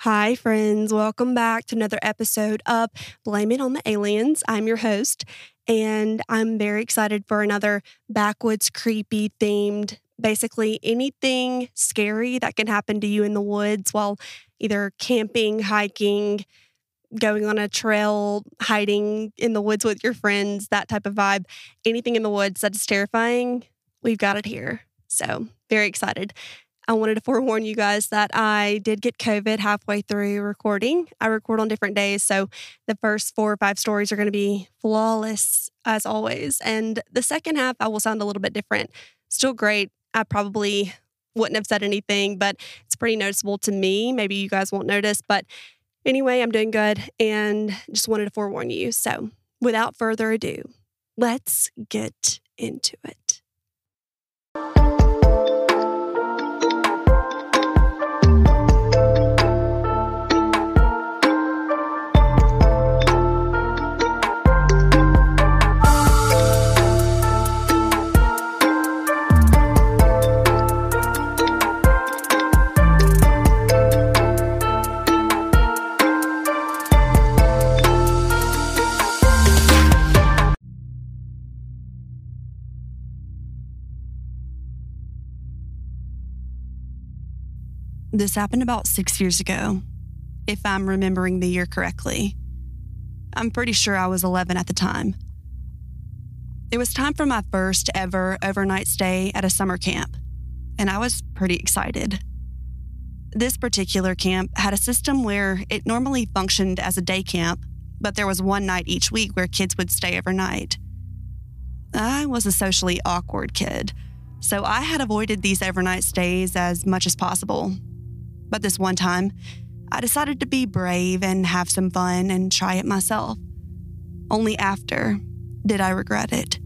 Hi, friends. Welcome back to another episode of Blame It on the Aliens. I'm your host, and I'm very excited for another backwoods, creepy themed, basically anything scary that can happen to you in the woods while either camping, hiking, going on a trail, hiding in the woods with your friends, that type of vibe. Anything in the woods that is terrifying, we've got it here. So, very excited. I wanted to forewarn you guys that I did get COVID halfway through recording. I record on different days. So the first four or five stories are going to be flawless as always. And the second half, I will sound a little bit different. Still great. I probably wouldn't have said anything, but it's pretty noticeable to me. Maybe you guys won't notice. But anyway, I'm doing good and just wanted to forewarn you. So without further ado, let's get into it. This happened about six years ago, if I'm remembering the year correctly. I'm pretty sure I was 11 at the time. It was time for my first ever overnight stay at a summer camp, and I was pretty excited. This particular camp had a system where it normally functioned as a day camp, but there was one night each week where kids would stay overnight. I was a socially awkward kid, so I had avoided these overnight stays as much as possible but this one time, I decided to be brave and have some fun and try it myself. Only after did I regret it.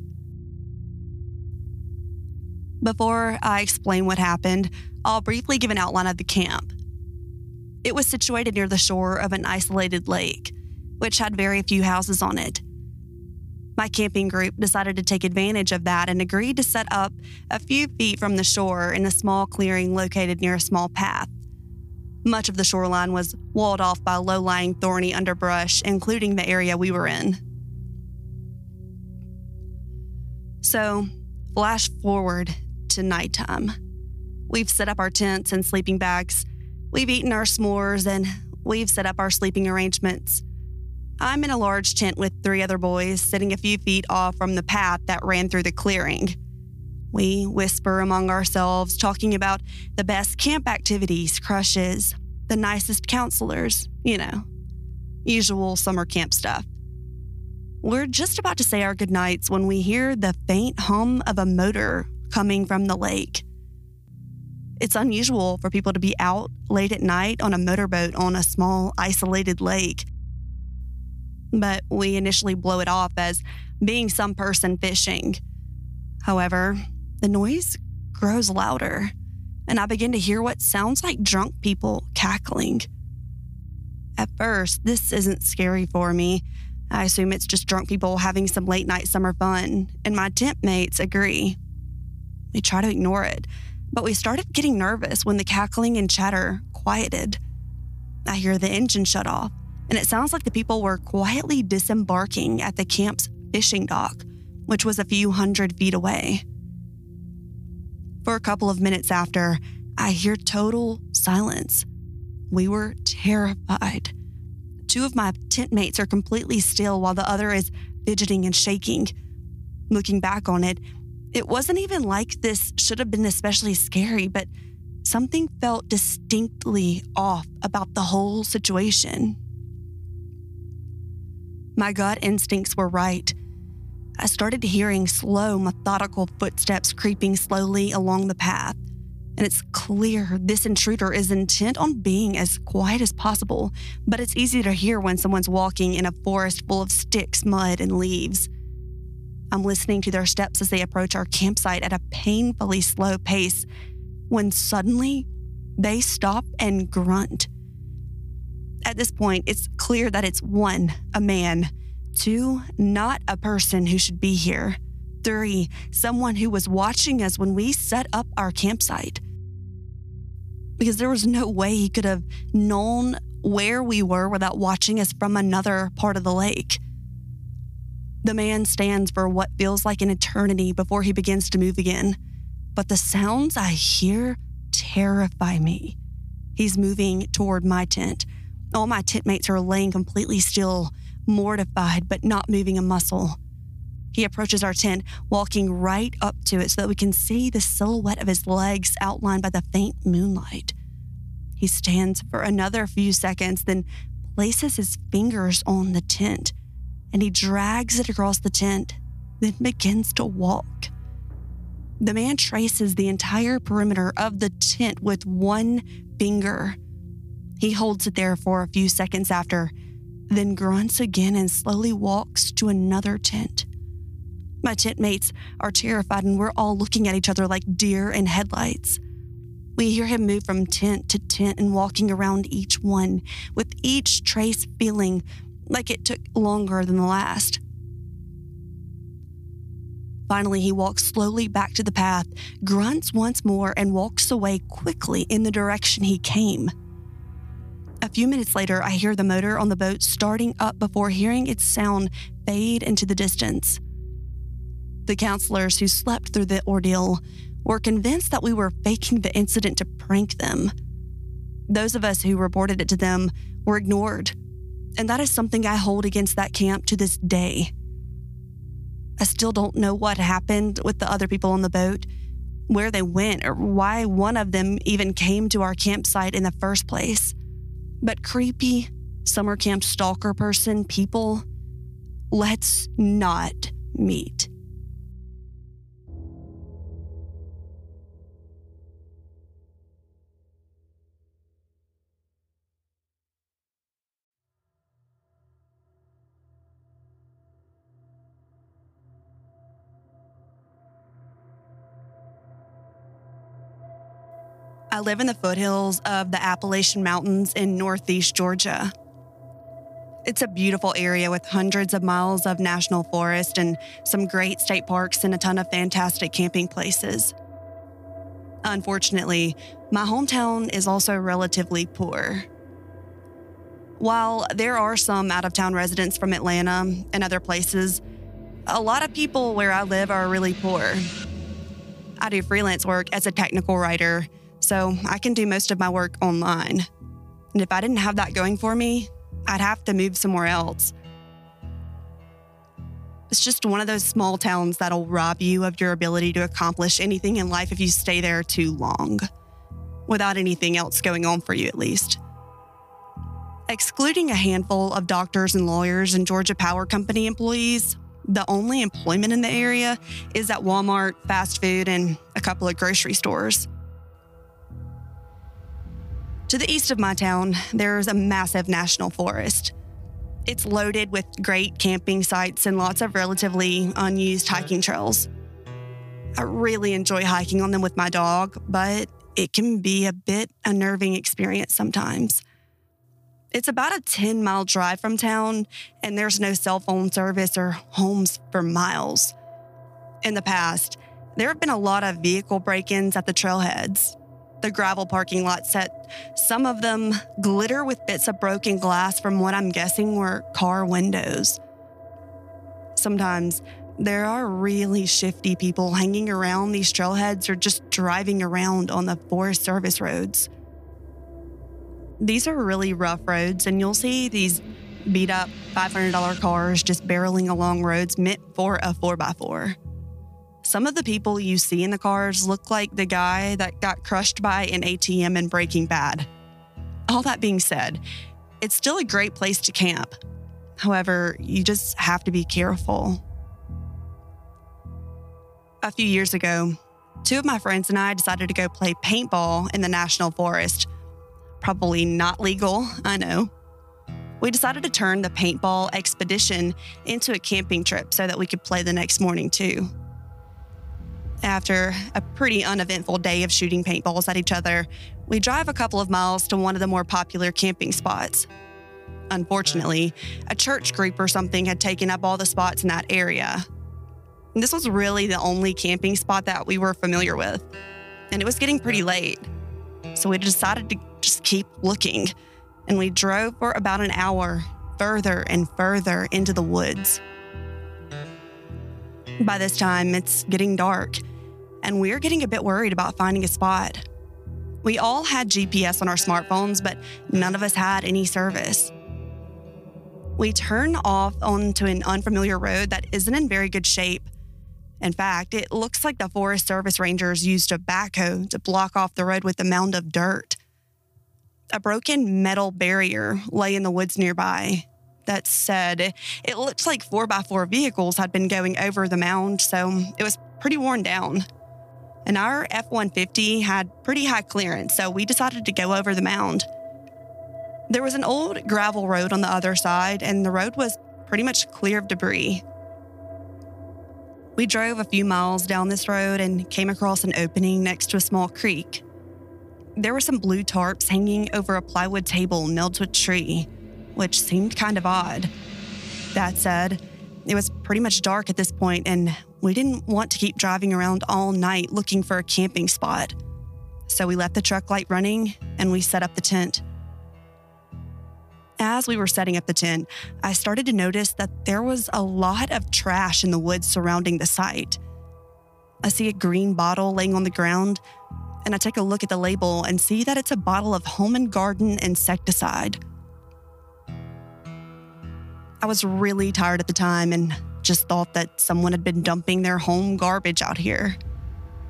Before I explain what happened, I'll briefly give an outline of the camp. It was situated near the shore of an isolated lake, which had very few houses on it. My camping group decided to take advantage of that and agreed to set up a few feet from the shore in a small clearing located near a small path. Much of the shoreline was walled off by low lying thorny underbrush, including the area we were in. So, flash forward to nighttime. We've set up our tents and sleeping bags. We've eaten our s'mores and we've set up our sleeping arrangements. I'm in a large tent with three other boys sitting a few feet off from the path that ran through the clearing. We whisper among ourselves, talking about the best camp activities, crushes, the nicest counselors, you know, usual summer camp stuff. We're just about to say our goodnights when we hear the faint hum of a motor coming from the lake. It's unusual for people to be out late at night on a motorboat on a small, isolated lake. But we initially blow it off as being some person fishing. However, the noise grows louder, and I begin to hear what sounds like drunk people cackling. At first, this isn't scary for me. I assume it's just drunk people having some late night summer fun, and my tent mates agree. We try to ignore it, but we started getting nervous when the cackling and chatter quieted. I hear the engine shut off, and it sounds like the people were quietly disembarking at the camp's fishing dock, which was a few hundred feet away. For a couple of minutes after, I hear total silence. We were terrified. Two of my tent mates are completely still while the other is fidgeting and shaking. Looking back on it, it wasn't even like this should have been especially scary, but something felt distinctly off about the whole situation. My gut instincts were right. I started hearing slow, methodical footsteps creeping slowly along the path. And it's clear this intruder is intent on being as quiet as possible, but it's easy to hear when someone's walking in a forest full of sticks, mud, and leaves. I'm listening to their steps as they approach our campsite at a painfully slow pace when suddenly they stop and grunt. At this point, it's clear that it's one, a man, Two, not a person who should be here. Three, someone who was watching us when we set up our campsite. because there was no way he could have known where we were without watching us from another part of the lake. The man stands for what feels like an eternity before he begins to move again, but the sounds I hear terrify me. He's moving toward my tent. All my tent mates are laying completely still, mortified, but not moving a muscle. He approaches our tent, walking right up to it so that we can see the silhouette of his legs outlined by the faint moonlight. He stands for another few seconds, then places his fingers on the tent and he drags it across the tent, then begins to walk. The man traces the entire perimeter of the tent with one finger. He holds it there for a few seconds after, then grunts again and slowly walks to another tent. My tent mates are terrified, and we're all looking at each other like deer in headlights. We hear him move from tent to tent and walking around each one, with each trace feeling like it took longer than the last. Finally, he walks slowly back to the path, grunts once more, and walks away quickly in the direction he came. A few minutes later, I hear the motor on the boat starting up before hearing its sound fade into the distance. The counselors who slept through the ordeal were convinced that we were faking the incident to prank them. Those of us who reported it to them were ignored, and that is something I hold against that camp to this day. I still don't know what happened with the other people on the boat, where they went, or why one of them even came to our campsite in the first place. But creepy summer camp stalker person people, let's not meet. I live in the foothills of the Appalachian Mountains in northeast Georgia. It's a beautiful area with hundreds of miles of national forest and some great state parks and a ton of fantastic camping places. Unfortunately, my hometown is also relatively poor. While there are some out of town residents from Atlanta and other places, a lot of people where I live are really poor. I do freelance work as a technical writer so I can do most of my work online. And if I didn't have that going for me, I'd have to move somewhere else. It's just one of those small towns that'll rob you of your ability to accomplish anything in life if you stay there too long, without anything else going on for you, at least. Excluding a handful of doctors and lawyers and Georgia Power Company employees, the only employment in the area is at Walmart, fast food, and a couple of grocery stores. To the east of my town, there's a massive national forest. It's loaded with great camping sites and lots of relatively unused hiking trails. I really enjoy hiking on them with my dog, but it can be a bit unnerving experience sometimes. It's about a 10 mile drive from town, and there's no cell phone service or homes for miles. In the past, there have been a lot of vehicle break ins at the trailheads, the gravel parking lot set. Some of them glitter with bits of broken glass from what I'm guessing were car windows. Sometimes there are really shifty people hanging around these trailheads or just driving around on the Forest Service roads. These are really rough roads, and you'll see these beat up $500 cars just barreling along roads meant for a 4x4. Some of the people you see in the cars look like the guy that got crushed by an ATM in Breaking Bad. All that being said, it's still a great place to camp. However, you just have to be careful. A few years ago, two of my friends and I decided to go play paintball in the national forest. Probably not legal, I know. We decided to turn the paintball expedition into a camping trip so that we could play the next morning too. After a pretty uneventful day of shooting paintballs at each other, we drive a couple of miles to one of the more popular camping spots. Unfortunately, a church group or something had taken up all the spots in that area. This was really the only camping spot that we were familiar with, and it was getting pretty late. So we decided to just keep looking. And we drove for about an hour further and further into the woods. By this time, it's getting dark, and we're getting a bit worried about finding a spot. We all had GPS on our smartphones, but none of us had any service. We turn off onto an unfamiliar road that isn't in very good shape. In fact, it looks like the Forest Service Rangers used a backhoe to block off the road with a mound of dirt. A broken metal barrier lay in the woods nearby. That said, it looked like 4x4 vehicles had been going over the mound, so it was pretty worn down. And our F 150 had pretty high clearance, so we decided to go over the mound. There was an old gravel road on the other side, and the road was pretty much clear of debris. We drove a few miles down this road and came across an opening next to a small creek. There were some blue tarps hanging over a plywood table nailed to a tree, which seemed kind of odd. That said, it was pretty much dark at this point, and we didn't want to keep driving around all night looking for a camping spot. So we left the truck light running and we set up the tent. As we were setting up the tent, I started to notice that there was a lot of trash in the woods surrounding the site. I see a green bottle laying on the ground, and I take a look at the label and see that it's a bottle of home and garden insecticide. I was really tired at the time and just thought that someone had been dumping their home garbage out here.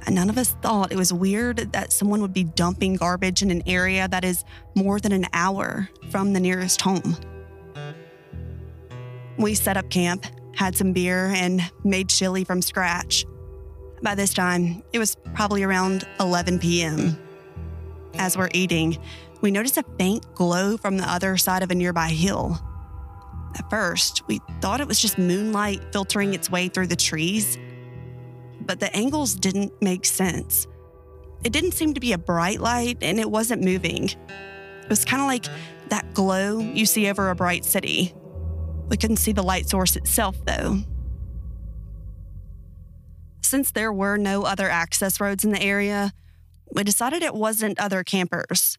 And none of us thought it was weird that someone would be dumping garbage in an area that is more than an hour from the nearest home. We set up camp, had some beer, and made chili from scratch. By this time, it was probably around 11 p.m. As we're eating, we notice a faint glow from the other side of a nearby hill. At first, we thought it was just moonlight filtering its way through the trees but the angles didn't make sense. It didn't seem to be a bright light and it wasn't moving. It was kind of like that glow you see over a bright city. We couldn't see the light source itself, though. Since there were no other access roads in the area, we decided it wasn't other campers.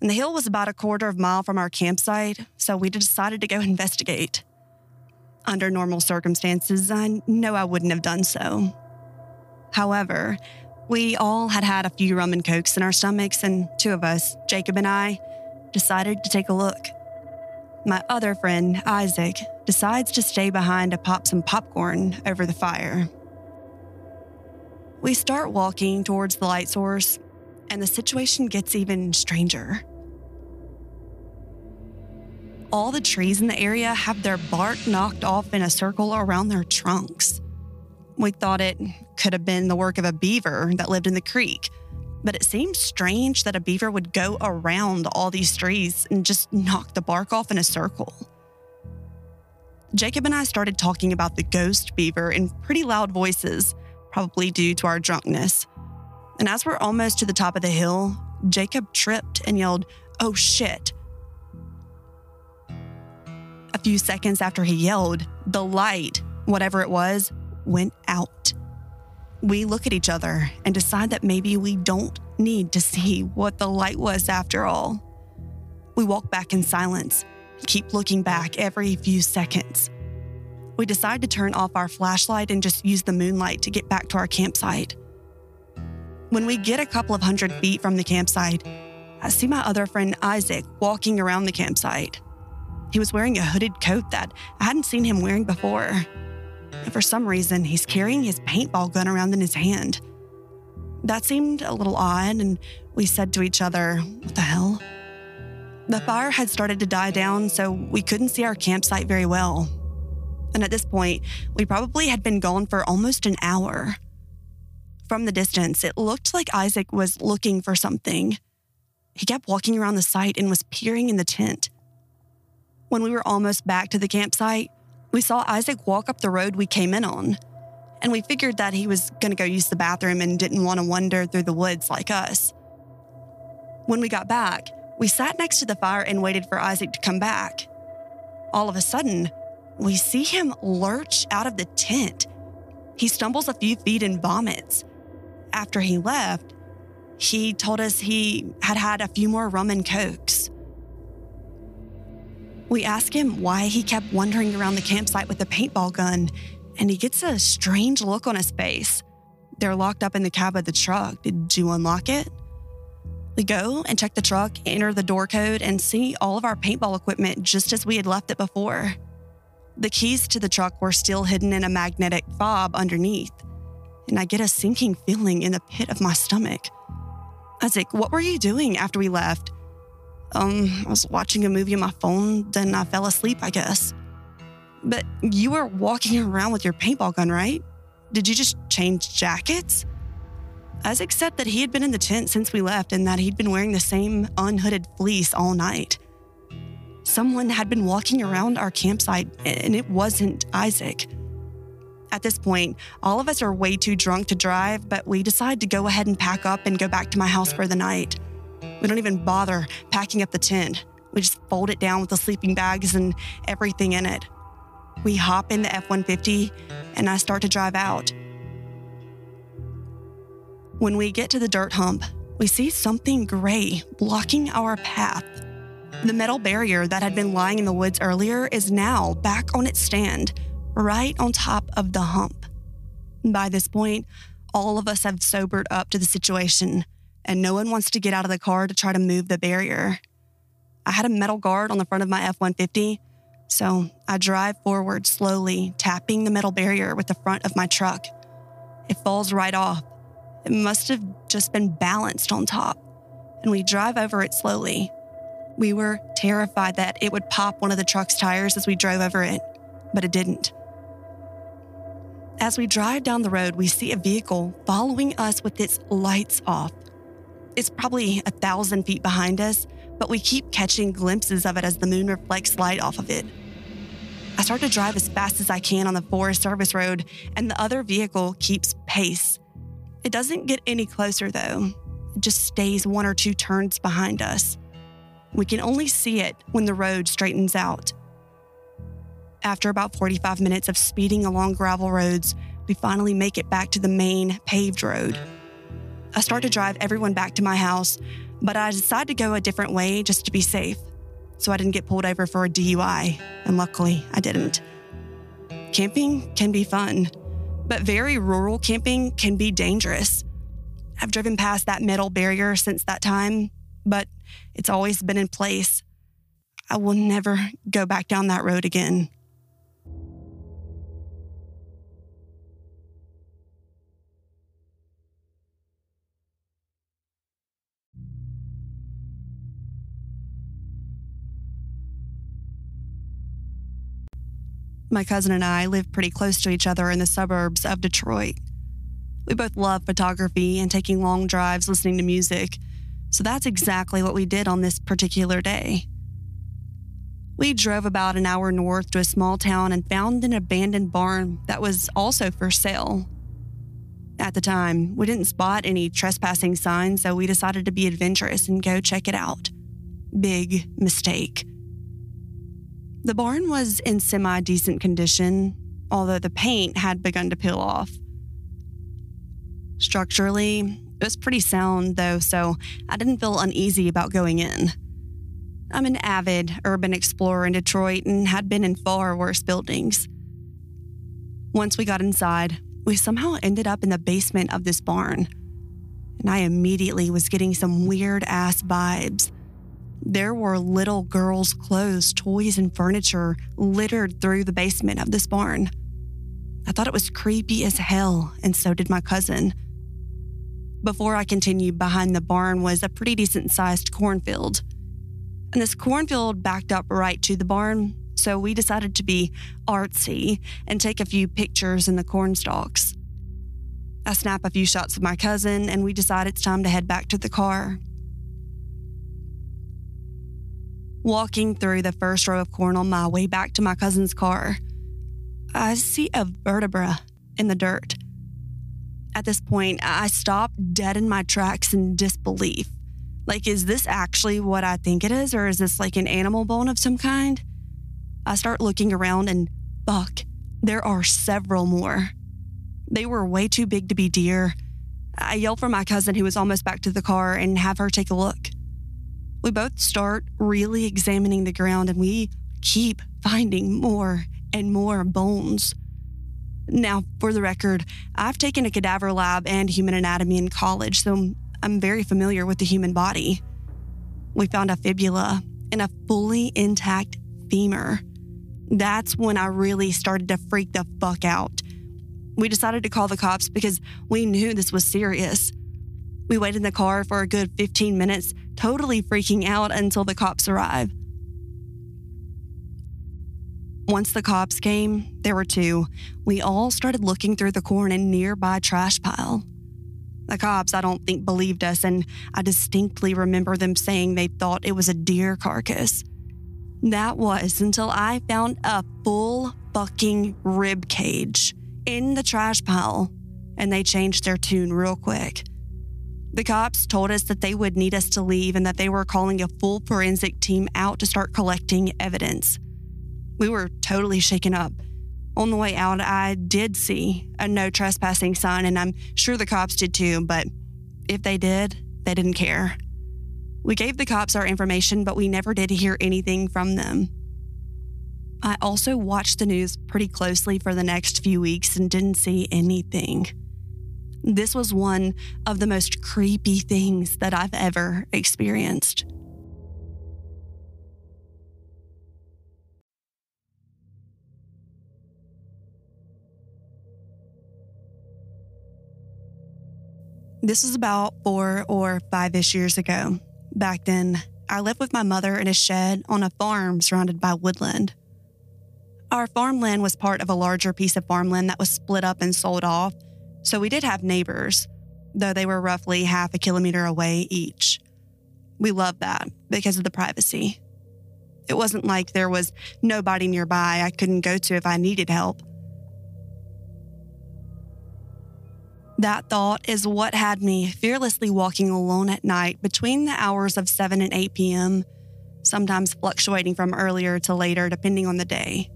And the hill was about a quarter of a mile from our campsite, so we decided to go investigate. Under normal circumstances, I know I wouldn't have done so. However, we all had had a few rum and cokes in our stomachs, and two of us, Jacob and I, decided to take a look. My other friend, Isaac, decides to stay behind to pop some popcorn over the fire. We start walking towards the light source, and the situation gets even stranger. All the trees in the area have their bark knocked off in a circle around their trunks. We thought it could have been the work of a beaver that lived in the creek, but it seemed strange that a beaver would go around all these trees and just knock the bark off in a circle. Jacob and I started talking about the ghost beaver in pretty loud voices, probably due to our drunkenness. And as we're almost to the top of the hill, Jacob tripped and yelled, Oh shit. A few seconds after he yelled, the light, whatever it was, went out. We look at each other and decide that maybe we don't need to see what the light was after all. We walk back in silence, keep looking back every few seconds. We decide to turn off our flashlight and just use the moonlight to get back to our campsite. When we get a couple of hundred feet from the campsite, I see my other friend Isaac walking around the campsite. He was wearing a hooded coat that I hadn't seen him wearing before and for some reason, he's carrying his paintball gun around in his hand. That seemed a little odd, and we said to each other, What the hell? The fire had started to die down, so we couldn't see our campsite very well. And at this point, we probably had been gone for almost an hour. From the distance, it looked like Isaac was looking for something. He kept walking around the site and was peering in the tent. When we were almost back to the campsite, we saw Isaac walk up the road we came in on, and we figured that he was going to go use the bathroom and didn't want to wander through the woods like us. When we got back, we sat next to the fire and waited for Isaac to come back. All of a sudden, we see him lurch out of the tent. He stumbles a few feet and vomits. After he left, He told us he had had a few more rum and cokes. We ask him why he kept wandering around the campsite with a paintball gun, and he gets a strange look on his face. They're locked up in the cab of the truck. Did you unlock it? We go and check the truck, enter the door code, and see all of our paintball equipment just as we had left it before. The keys to the truck were still hidden in a magnetic fob underneath, and I get a sinking feeling in the pit of my stomach. Isaac, what were you doing after we left? Um, I was watching a movie on my phone, then I fell asleep, I guess. But you were walking around with your paintball gun, right? Did you just change jackets? Isaac said that he had been in the tent since we left and that he'd been wearing the same unhooded fleece all night. Someone had been walking around our campsite, and it wasn't Isaac. At this point, all of us are way too drunk to drive, but we decide to go ahead and pack up and go back to my house for the night. We don't even bother packing up the tent. We just fold it down with the sleeping bags and everything in it. We hop in the F 150 and I start to drive out. When we get to the dirt hump, we see something gray blocking our path. The metal barrier that had been lying in the woods earlier is now back on its stand, right on top of the hump. By this point, all of us have sobered up to the situation, and no one wants to get out of the car to try to move the barrier. I had a metal guard on the front of my F 150, so I drive forward slowly, tapping the metal barrier with the front of my truck. It falls right off. It must have just been balanced on top, and we drive over it slowly. We were terrified that it would pop one of the truck's tires as we drove over it, but it didn't. As we drive down the road, we see a vehicle following us with its lights off. It's probably a thousand feet behind us, but we keep catching glimpses of it as the moon reflects light off of it. I start to drive as fast as I can on the Forest Service Road, and the other vehicle keeps pace. It doesn't get any closer, though, it just stays one or two turns behind us. We can only see it when the road straightens out. After about 45 minutes of speeding along gravel roads, we finally make it back to the main paved road. I start to drive everyone back to my house, but I decide to go a different way just to be safe. So I didn't get pulled over for a DUI, and luckily I didn't. Camping can be fun, but very rural camping can be dangerous. I've driven past that metal barrier since that time, but it's always been in place. I will never go back down that road again. My cousin and I live pretty close to each other in the suburbs of Detroit. We both love photography and taking long drives listening to music, so that's exactly what we did on this particular day. We drove about an hour north to a small town and found an abandoned barn that was also for sale. At the time, we didn't spot any trespassing signs, so we decided to be adventurous and go check it out. Big mistake. The barn was in semi decent condition, although the paint had begun to peel off. Structurally, it was pretty sound, though, so I didn't feel uneasy about going in. I'm an avid urban explorer in Detroit and had been in far worse buildings. Once we got inside, we somehow ended up in the basement of this barn, and I immediately was getting some weird ass vibes. There were little girls' clothes, toys, and furniture littered through the basement of this barn. I thought it was creepy as hell, and so did my cousin. Before I continued, behind the barn was a pretty decent sized cornfield. And this cornfield backed up right to the barn, so we decided to be artsy and take a few pictures in the corn stalks. I snap a few shots of my cousin, and we decide it's time to head back to the car. Walking through the first row of corn on my way back to my cousin's car, I see a vertebra in the dirt. At this point, I stop dead in my tracks in disbelief. Like, is this actually what I think it is, or is this like an animal bone of some kind? I start looking around and fuck, there are several more. They were way too big to be deer, I yell for my cousin who was almost back to the car and have her take a look. We both start really examining the ground and we keep finding more and more bones. Now, for the record, I've taken a cadaver lab and human anatomy in college, so I'm very familiar with the human body. We found a fibula and a fully intact femur. That's when I really started to freak the fuck out. We decided to call the cops because we knew this was serious. We waited in the car for a good 15 minutes, totally freaking out until the cops arrive. Once the cops came, there were two. We all started looking through the corn and nearby trash pile. The cops, I don't think, believed us, and I distinctly remember them saying they thought it was a deer carcass. That was until I found a full fucking rib cage in the trash pile, and they changed their tune real quick. The cops told us that they would need us to leave and that they were calling a full forensic team out to start collecting evidence. We were totally shaken up. On the way out, I did see a no trespassing sign, and I'm sure the cops did too, but if they did, they didn't care. We gave the cops our information, but we never did hear anything from them. I also watched the news pretty closely for the next few weeks and didn't see anything. This was one of the most creepy things that I've ever experienced. This was about four or five ish years ago. Back then, I lived with my mother in a shed on a farm surrounded by woodland. Our farmland was part of a larger piece of farmland that was split up and sold off, so we did have neighbors, though they were roughly half a kilometer away each. We loved that because of the privacy. It wasn't like there was nobody nearby I couldn't go to if I needed help. That thought is what had me fearlessly walking alone at night between the hours of 7 and 8 p.m., sometimes fluctuating from earlier to later depending on the day.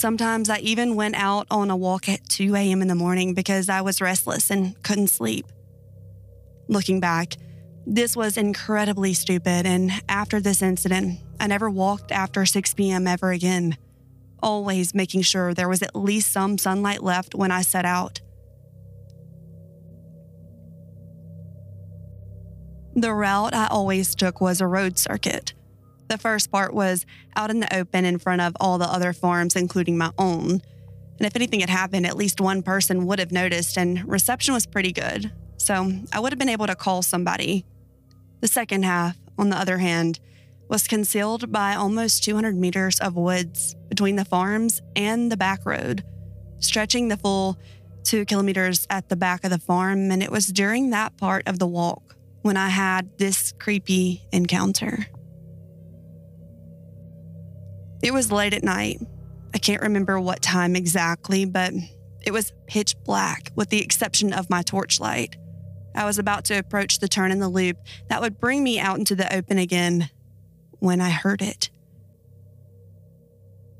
Sometimes I even went out on a walk at 2 a.m. in the morning because I was restless and couldn't sleep. Looking back, this was incredibly stupid, and after this incident, I never walked after 6 p.m. ever again, always making sure there was at least some sunlight left when I set out. The route I always took was a road circuit. The first part was out in the open in front of all the other farms, including my own. And if anything had happened, at least one person would have noticed, and reception was pretty good. So I would have been able to call somebody. The second half, on the other hand, was concealed by almost 200 meters of woods between the farms and the back road, stretching the full two kilometers at the back of the farm. And it was during that part of the walk when I had this creepy encounter. It was late at night. I can't remember what time exactly, but it was pitch black with the exception of my torchlight. I was about to approach the turn in the loop that would bring me out into the open again when I heard it.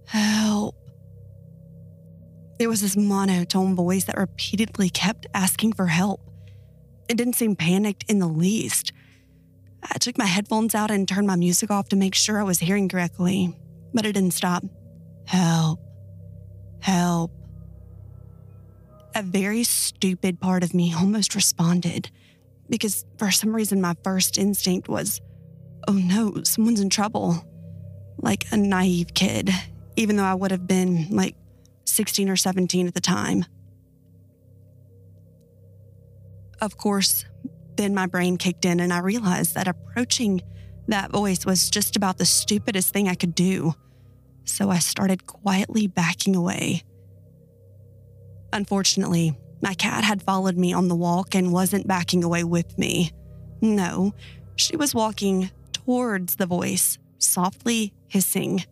Help. It was this monotone voice that repeatedly kept asking for help. It didn't seem panicked in the least. I took my headphones out and turned my music off to make sure I was hearing correctly, but it didn't stop. Help. Help. A very stupid part of me almost responded because for some reason my first instinct was, oh no, someone's in trouble. Like a naive kid, even though I would have been like 16 or 17 at the time. Of course, then my brain kicked in and I realized that approaching that voice was just about the stupidest thing I could do. So I started quietly backing away. Unfortunately, my cat had followed me on the walk and wasn't backing away with me. No, she was walking towards the voice, softly hissing.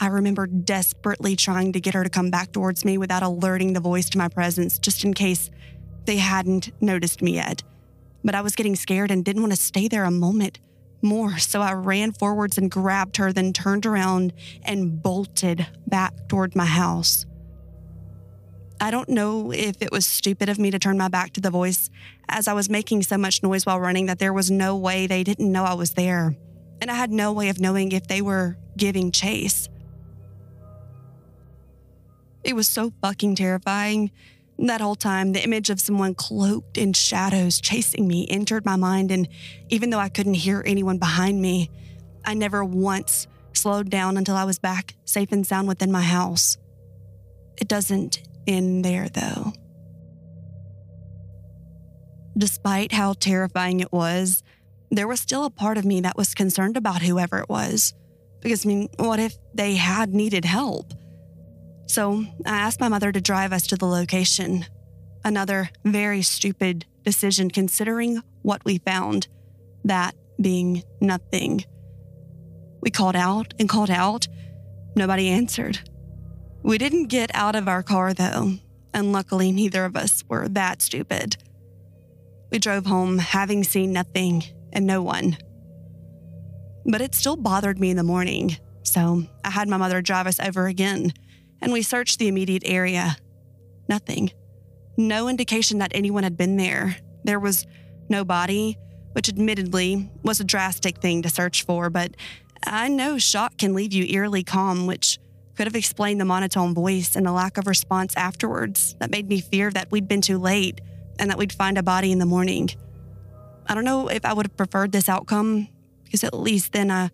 I remember desperately trying to get her to come back towards me without alerting the voice to my presence, just in case they hadn't noticed me yet, but I was getting scared and didn't want to stay there a moment more, so I ran forwards and grabbed her, then turned around and bolted back toward my house. I don't know if it was stupid of me to turn my back to the voice, as I was making so much noise while running that there was no way they didn't know I was there. And I had no way of knowing if they were giving chase. It was so fucking terrifying. That whole time, the image of someone cloaked in shadows chasing me entered my mind, and even though I couldn't hear anyone behind me, I never once slowed down until I was back safe and sound within my house. It doesn't end there, though. Despite how terrifying it was, there was still a part of me that was concerned about whoever it was. Because, I mean, what if they had needed help? So I asked my mother to drive us to the location. Another very stupid decision considering what we found, that being nothing. We called out and called out. Nobody answered. We didn't get out of our car though, and luckily neither of us were that stupid. We drove home having seen nothing and no one. But it still bothered me in the morning, so I had my mother drive us over again, and we searched the immediate area. Nothing. No indication that anyone had been there. There was no body, which admittedly was a drastic thing to search for, but I know shock can leave you eerily calm, which could have explained the monotone voice and the lack of response afterwards that made me fear that we'd been too late and that we'd find a body in the morning. I don't know if I would have preferred this outcome, because at least then I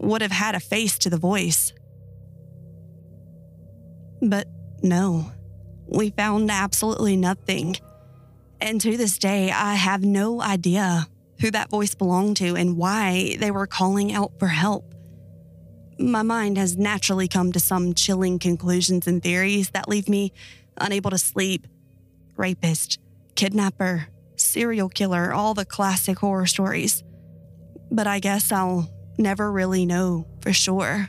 would have had a face to the voice. But no, we found absolutely nothing. And to this day, I have no idea who that voice belonged to and why they were calling out for help. My mind has naturally come to some chilling conclusions and theories that leave me unable to sleep. Rapist, kidnapper, serial killer, all the classic horror stories. But I guess I'll never really know for sure.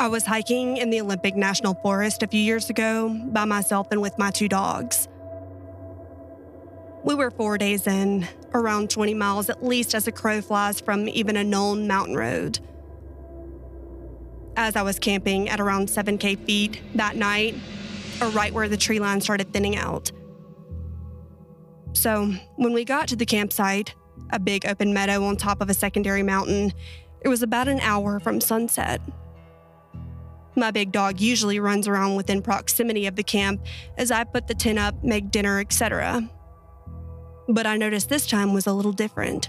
I was hiking in the Olympic National Forest a few years ago by myself and with my two dogs. We were four days in, around 20 miles at least as a crow flies from even a known mountain road. As I was camping at around 7K feet that night, or right where the tree line started thinning out. So, when we got to the campsite, a big open meadow on top of a secondary mountain, it was about an hour from sunset. My big dog usually runs around within proximity of the camp as I put the tent up, make dinner, etc. But I noticed this time was a little different.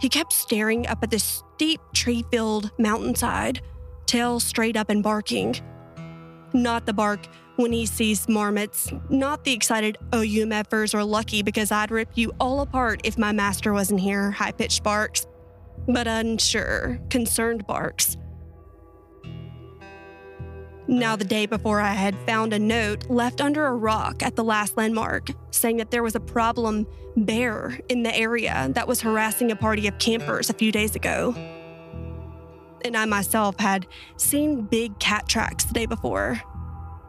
He kept staring up at this steep tree filled mountainside, tail straight up and barking. Not the bark when he sees marmots, not the excited, oh, you meffers are lucky because I'd rip you all apart if my master wasn't here, high pitched barks, but unsure, concerned barks. Now, the day before, I had found a note left under a rock at the last landmark saying that there was a problem bear in the area that was harassing a party of campers a few days ago. And I myself had seen big cat tracks the day before.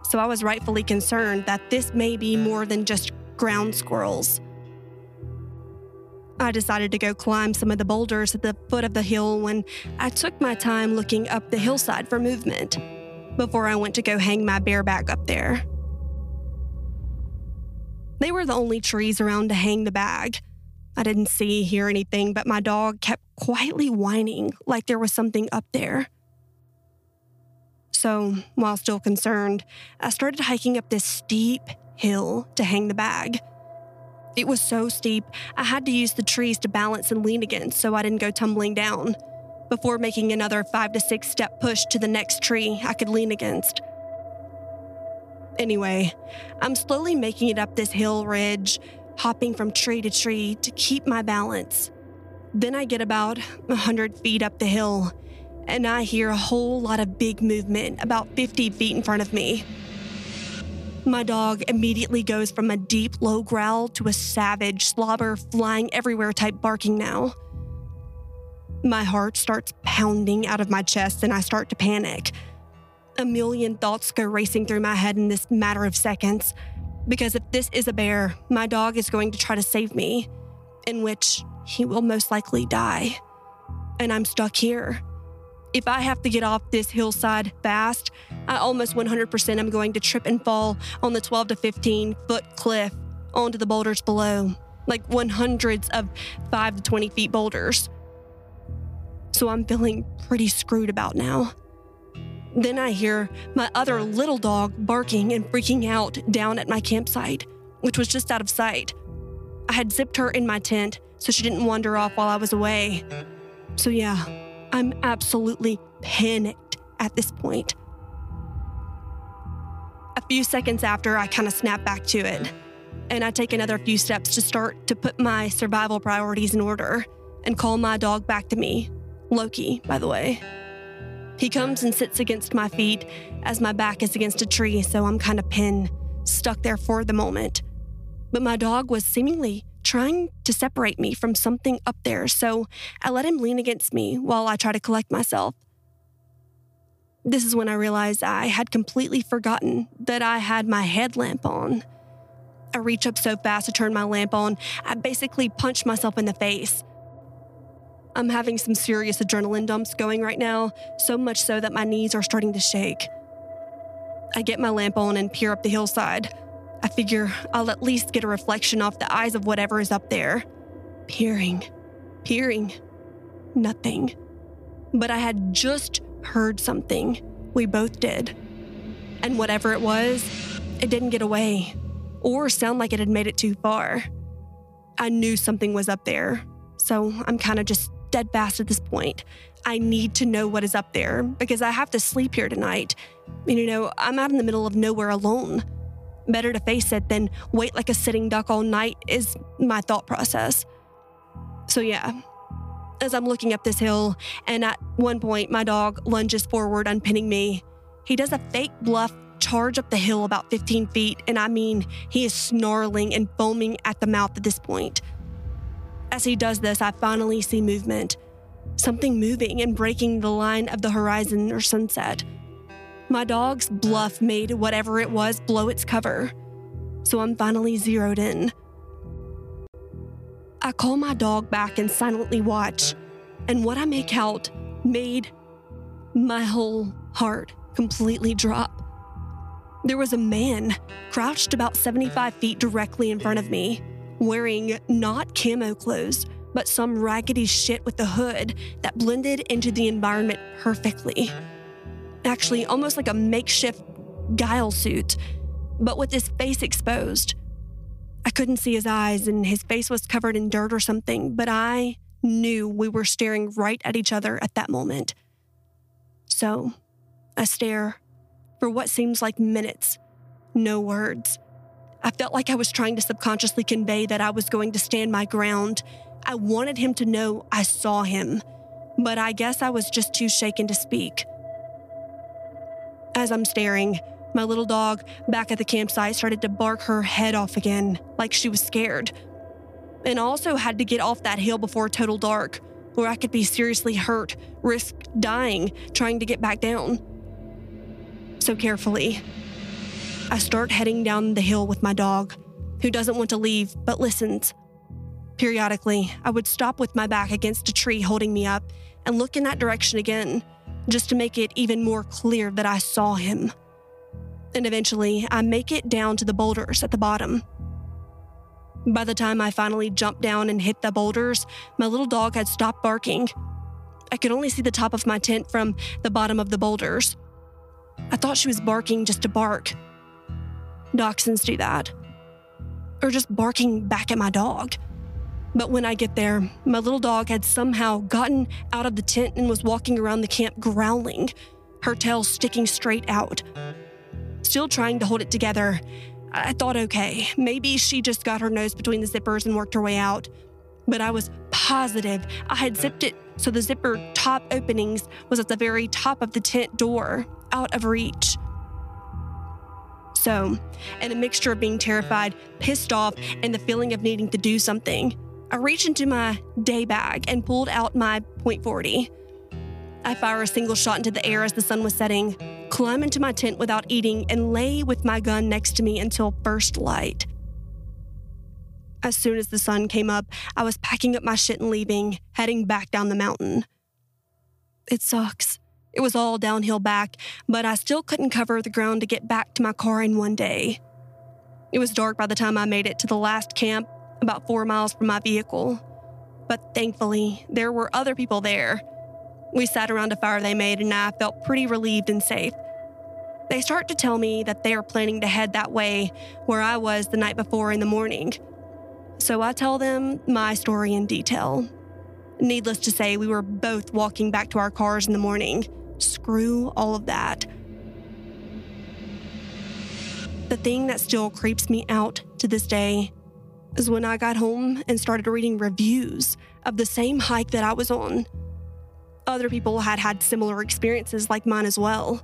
So I was rightfully concerned that this may be more than just ground squirrels. I decided to go climb some of the boulders at the foot of the hill when I took my time looking up the hillside for movement before I went to go hang my bear bag up there. They were the only trees around to hang the bag. I didn't see, hear anything, but my dog kept quietly whining like there was something up there. So, while still concerned, I started hiking up this steep hill to hang the bag. It was so steep, I had to use the trees to balance and lean against so I didn't go tumbling down before making another five to six step push to the next tree I could lean against. Anyway, I'm slowly making it up this hill ridge, hopping from tree to tree to keep my balance. Then I get about 100 feet up the hill, and I hear a whole lot of big movement about 50 feet in front of me. My dog immediately goes from a deep, low growl to a savage, slobber flying everywhere type barking now. My heart starts pounding out of my chest and I start to panic. A million thoughts go racing through my head in this matter of seconds. Because if this is a bear, my dog is going to try to save me, in which he will most likely die. And I'm stuck here. If I have to get off this hillside fast, I almost 100% am going to trip and fall on the 12 to 15 foot cliff onto the boulders below, like one hundreds of 5 to 20 feet boulders. So I'm feeling pretty screwed about now. Then I hear my other little dog barking and freaking out down at my campsite, which was just out of sight. I had zipped her in my tent so she didn't wander off while I was away. So, yeah, I'm absolutely panicked at this point. A few seconds after, I kind of snap back to it, and I take another few steps to start to put my survival priorities in order and call my dog back to me. Loki, by the way. He comes and sits against my feet as my back is against a tree, so I'm kind of pinned, stuck there for the moment. But my dog was seemingly trying to separate me from something up there, so I let him lean against me while I try to collect myself. This is when I realized I had completely forgotten that I had my headlamp on. I reach up so fast to turn my lamp on, I basically punch myself in the face. I'm having some serious adrenaline dumps going right now, so much so that my knees are starting to shake. I get my lamp on and peer up the hillside. I figure I'll at least get a reflection off the eyes of whatever is up there. Peering, peering, nothing. But I had just heard something. We both did. And whatever it was, it didn't get away or sound like it had made it too far. I knew something was up there, so I'm kind of just dead fast at this point. I need to know what is up there because I have to sleep here tonight. And, you know, I'm out in the middle of nowhere alone. Better to face it than wait like a sitting duck all night is my thought process. So, yeah, as I'm looking up this hill, and at one point my dog lunges forward, unpinning me, he does a fake bluff charge up the hill about 15 feet, and I mean, he is snarling and foaming at the mouth at this point. As he does this, I finally see movement something moving and breaking the line of the horizon or sunset. My dog's bluff made whatever it was blow its cover, so I'm finally zeroed in. I call my dog back and silently watch, and what I make out made my whole heart completely drop. There was a man crouched about 75 feet directly in front of me, wearing not camo clothes, but some raggedy shit with a hood that blended into the environment perfectly actually almost like a makeshift ghillie suit, but with his face exposed. I couldn't see his eyes, and his face was covered in dirt or something, but I knew we were staring right at each other at that moment. So, I stare for what seems like minutes, no words. I felt like I was trying to subconsciously convey that I was going to stand my ground. I wanted him to know I saw him, but I guess I was just too shaken to speak. As I'm staring, my little dog back at the campsite started to bark her head off again, like she was scared. And also had to get off that hill before total dark, or I could be seriously hurt, risk dying trying to get back down. So carefully, I start heading down the hill with my dog, who doesn't want to leave but listens. Periodically, I would stop with my back against a tree holding me up and look in that direction again just to make it even more clear that I saw him. And eventually, I make it down to the boulders at the bottom. By the time I finally jumped down and hit the boulders, my little dog had stopped barking. I could only see the top of my tent from the bottom of the boulders. I thought she was barking just to bark. Dachshunds do that. Or just barking back at my dog. But when I get there, my little dog had somehow gotten out of the tent and was walking around the camp growling, her tail sticking straight out. Still trying to hold it together, I thought, okay, maybe she just got her nose between the zippers and worked her way out. But I was positive I had zipped it so the zipper top openings was at the very top of the tent door, out of reach. So, in a mixture of being terrified, pissed off, and the feeling of needing to do something, I reached into my day bag and pulled out my .40. I fire a single shot into the air as the sun was setting, climb into my tent without eating, and lay with my gun next to me until first light. As soon as the sun came up, I was packing up my shit and leaving, heading back down the mountain. It sucks. It was all downhill back, but I still couldn't cover the ground to get back to my car in one day. It was dark by the time I made it to the last camp, about four miles from my vehicle. But thankfully, there were other people there. We sat around a fire they made, and I felt pretty relieved and safe. They start to tell me that they are planning to head that way where I was the night before in the morning. So I tell them my story in detail. Needless to say, we were both walking back to our cars in the morning. Screw all of that. The thing that still creeps me out to this day is when I got home and started reading reviews of the same hike that I was on. Other people had had similar experiences like mine as well.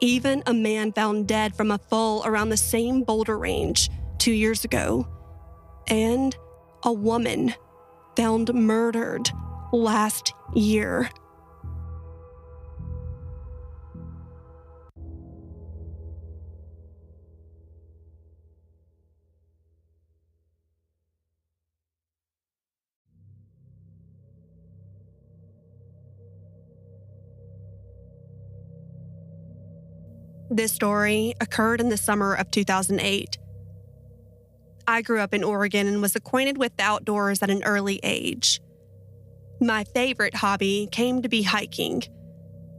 Even a man found dead from a fall around the same boulder range two years ago. And a woman found murdered last year. This story occurred in the summer of 2008. I grew up in Oregon and was acquainted with the outdoors at an early age. My favorite hobby came to be hiking,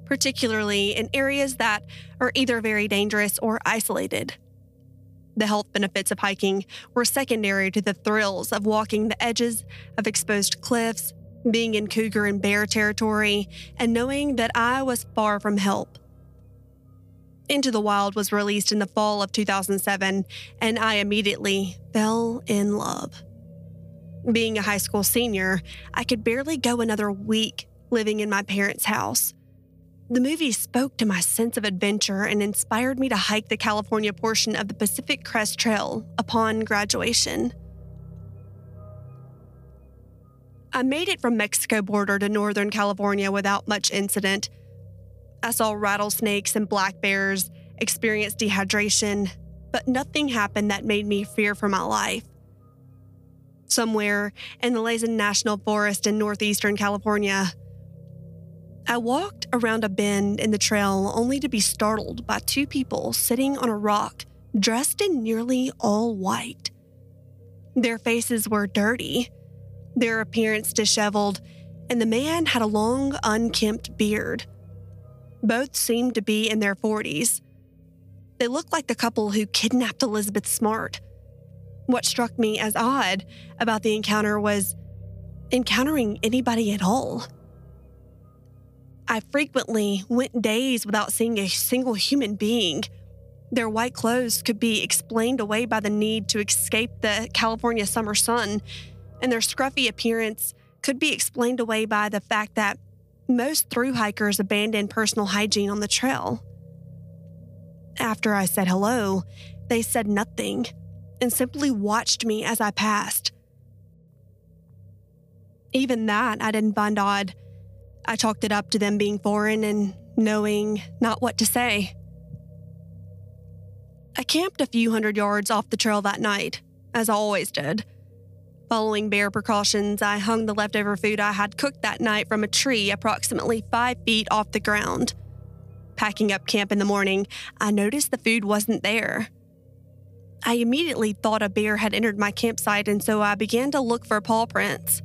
particularly in areas that are either very dangerous or isolated. The health benefits of hiking were secondary to the thrills of walking the edges of exposed cliffs, being in cougar and bear territory, and knowing that I was far from help. Into the Wild was released in the fall of 2007, and I immediately fell in love. Being a high school senior, I could barely go another week living in my parents' house. The movie spoke to my sense of adventure and inspired me to hike the California portion of the Pacific Crest Trail upon graduation. I made it from Mexico border to Northern California without much incident I saw rattlesnakes and black bears, experienced dehydration, but nothing happened that made me fear for my life. Somewhere in the Lassen National Forest in northeastern California, I walked around a bend in the trail only to be startled by two people sitting on a rock dressed in nearly all white. Their faces were dirty, their appearance disheveled, and the man had a long, unkempt beard. Both seemed to be in their 40s. They looked like the couple who kidnapped Elizabeth Smart. What struck me as odd about the encounter was encountering anybody at all. I frequently went days without seeing a single human being. Their white clothes could be explained away by the need to escape the California summer sun, and their scruffy appearance could be explained away by the fact that most through hikers abandon personal hygiene on the trail. After I said hello, they said nothing and simply watched me as I passed. Even that I didn't find odd. I chalked it up to them being foreign and knowing not what to say. I camped a few hundred yards off the trail that night, as I always did. Following bear precautions, I hung the leftover food I had cooked that night from a tree approximately five feet off the ground. Packing up camp in the morning, I noticed the food wasn't there. I immediately thought a bear had entered my campsite, and so I began to look for paw prints.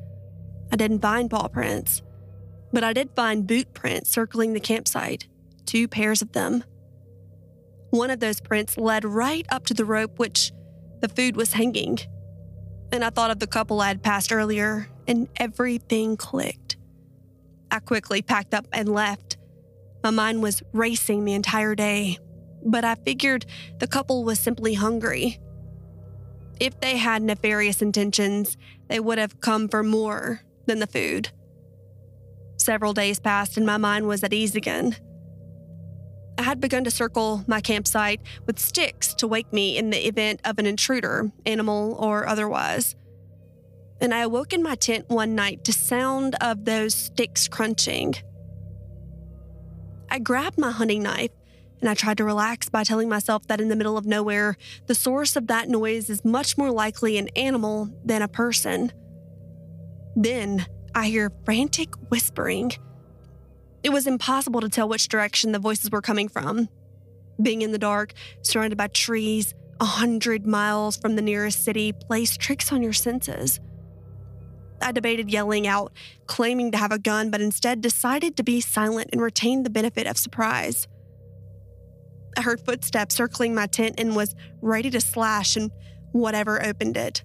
I didn't find paw prints, but I did find boot prints circling the campsite, two pairs of them. One of those prints led right up to the rope which the food was hanging and I thought of the couple I had passed earlier, and everything clicked. I quickly packed up and left. My mind was racing the entire day, but I figured the couple was simply hungry. If they had nefarious intentions, they would have come for more than the food. Several days passed and my mind was at ease again. Had begun to circle my campsite with sticks to wake me in the event of an intruder, animal or otherwise. and I awoke in my tent one night to sound of those sticks crunching. I grabbed my hunting knife and I tried to relax by telling myself that in the middle of nowhere, the source of that noise is much more likely an animal than a person. Then I hear frantic whispering. It was impossible to tell which direction the voices were coming from. Being in the dark, surrounded by trees, a hundred miles from the nearest city, plays tricks on your senses. I debated yelling out, claiming to have a gun, but instead decided to be silent and retain the benefit of surprise. I heard footsteps circling my tent and was ready to slash and whatever opened it.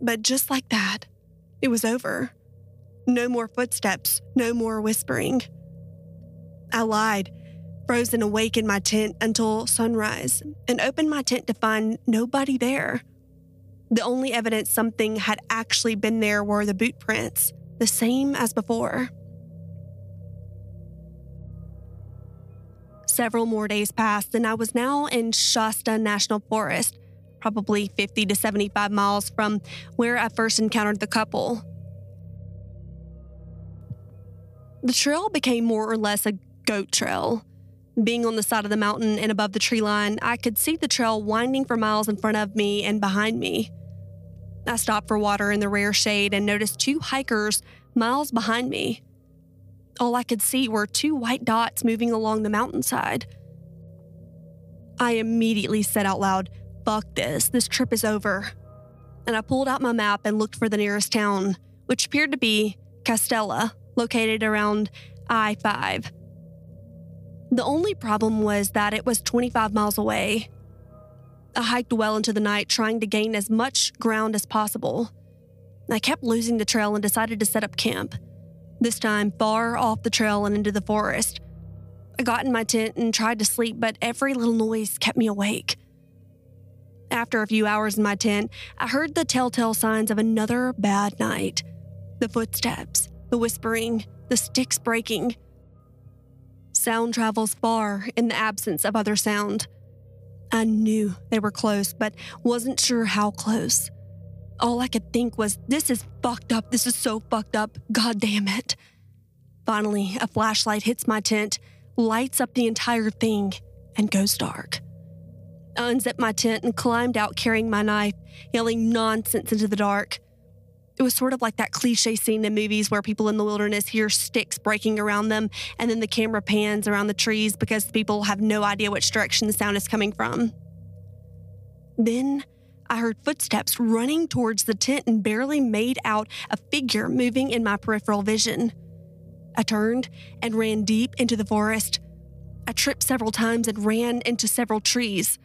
But just like that, it was over. No more footsteps, no more whispering. I lied, frozen awake in my tent until sunrise, and opened my tent to find nobody there. The only evidence something had actually been there were the boot prints, the same as before. Several more days passed, and I was now in Shasta National Forest, probably 50 to 75 miles from where I first encountered the couple. The trail became more or less a goat trail. Being on the side of the mountain and above the tree line, I could see the trail winding for miles in front of me and behind me. I stopped for water in the rare shade and noticed two hikers miles behind me. All I could see were two white dots moving along the mountainside. I immediately said out loud, Fuck this, this trip is over. And I pulled out my map and looked for the nearest town, which appeared to be Castella, located around I 5. The only problem was that it was 25 miles away. I hiked well into the night, trying to gain as much ground as possible. I kept losing the trail and decided to set up camp this time far off the trail and into the forest. I got in my tent and tried to sleep, but every little noise kept me awake. After a few hours in my tent, I heard the telltale signs of another bad night the footsteps, the whispering, the sticks breaking. Sound travels far in the absence of other sound. I knew they were close, but wasn't sure how close. All I could think was, this is fucked up. This is so fucked up. God damn it. Finally, a flashlight hits my tent, lights up the entire thing, and goes dark. I unzipped my tent and climbed out carrying my knife, yelling nonsense into the dark. It was sort of like that cliche scene in movies where people in the wilderness hear sticks breaking around them, and then the camera pans around the trees because people have no idea which direction the sound is coming from. Then I heard footsteps running towards the tent and barely made out a figure moving in my peripheral vision. I turned and ran deep into the forest. I tripped several times and ran into several trees.